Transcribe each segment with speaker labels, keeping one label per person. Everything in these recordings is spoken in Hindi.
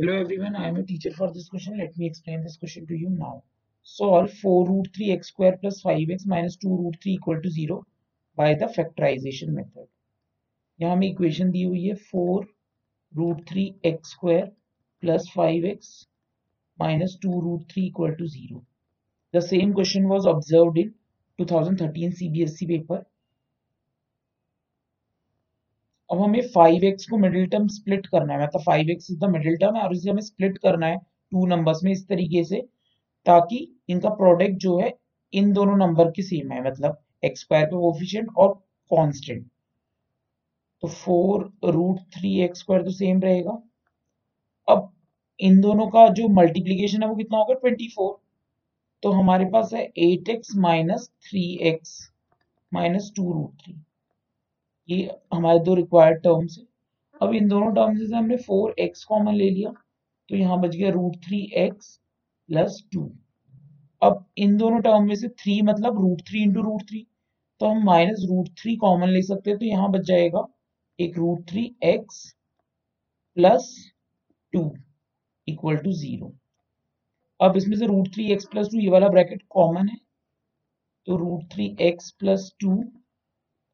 Speaker 1: Hello everyone, I am a teacher for this question. Let me explain this question to you now. Solve 4 root 3 x square plus 5x minus 2 root 3 equal to 0 by the factorization method. यहाँ हमें इक्वेशन दी हुई है 4 root 3 x square plus 5x minus 2 root 3 equal to 0. The same question was observed in 2013 CBSE paper अब हमें फाइव एक्स को मिडिल टर्म स्प्लिट करना है। मतलब five x is the middle term है और इसे हमें स्प्लिट करना है टू नंबर्स में इस तरीके से, ताकि इनका प्रोडक्ट जो है, इन दोनों नंबर की सेम है। मतलब एक्स स्क्वायर का कोफिशिएंट और कांस्टेंट तो four root three x square तो सेम रहेगा। अब इन दोनों का जो मल्टीप्लीकेशन है, वो कितना होगा? ट्वेंटी फोर तो हमारे पास है eight x minus three x minus two root three ये हमारे दो रिक्वायर्ड टर्म्स है। अब इन दोनों टर्म्स से हमने फोर एक्स कॉमन ले लिया तो यहाँ बच गया root three x plus two अब इन दोनों टर्म में से थ्री मतलब root three into root three तो हम माइनस रूट थ्री कॉमन ले सकते हैं तो यहाँ बच जाएगा एक root three x plus two equal to zero अब इसमें से root three x plus two ये वाला ब्रैकेट कॉमन है तो root three x plus two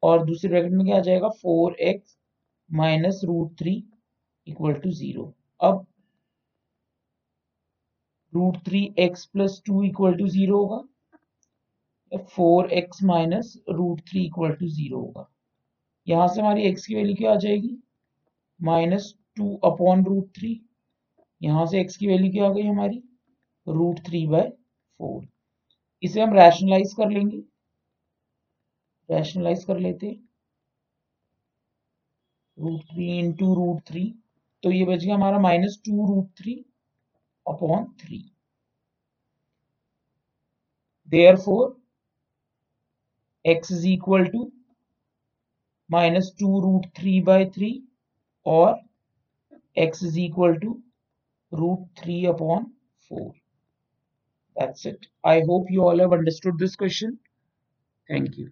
Speaker 1: और दूसरे ब्रैकेट में क्या आ जाएगा? Four x minus root three equal to zero अब root three x plus two equal to zero होगा। Four x minus root three equal to zero होगा। यहाँ से हमारी एक्स की वैल्यू क्या आ जाएगी? Minus two upon root three यहाँ से एक्स की वैल्यू क्या आ गई हमारी? रूट थ्री बाय फोर इसे हम रैशनलाइज कर लेंगे। रैशनलाइज कर लेते root three into root three तो ये बच गया हमारा minus two root three upon three there four x is equal to minus two root three by three और x is equal to root three upon four that's it. I hope you all have understood this question. Thank you.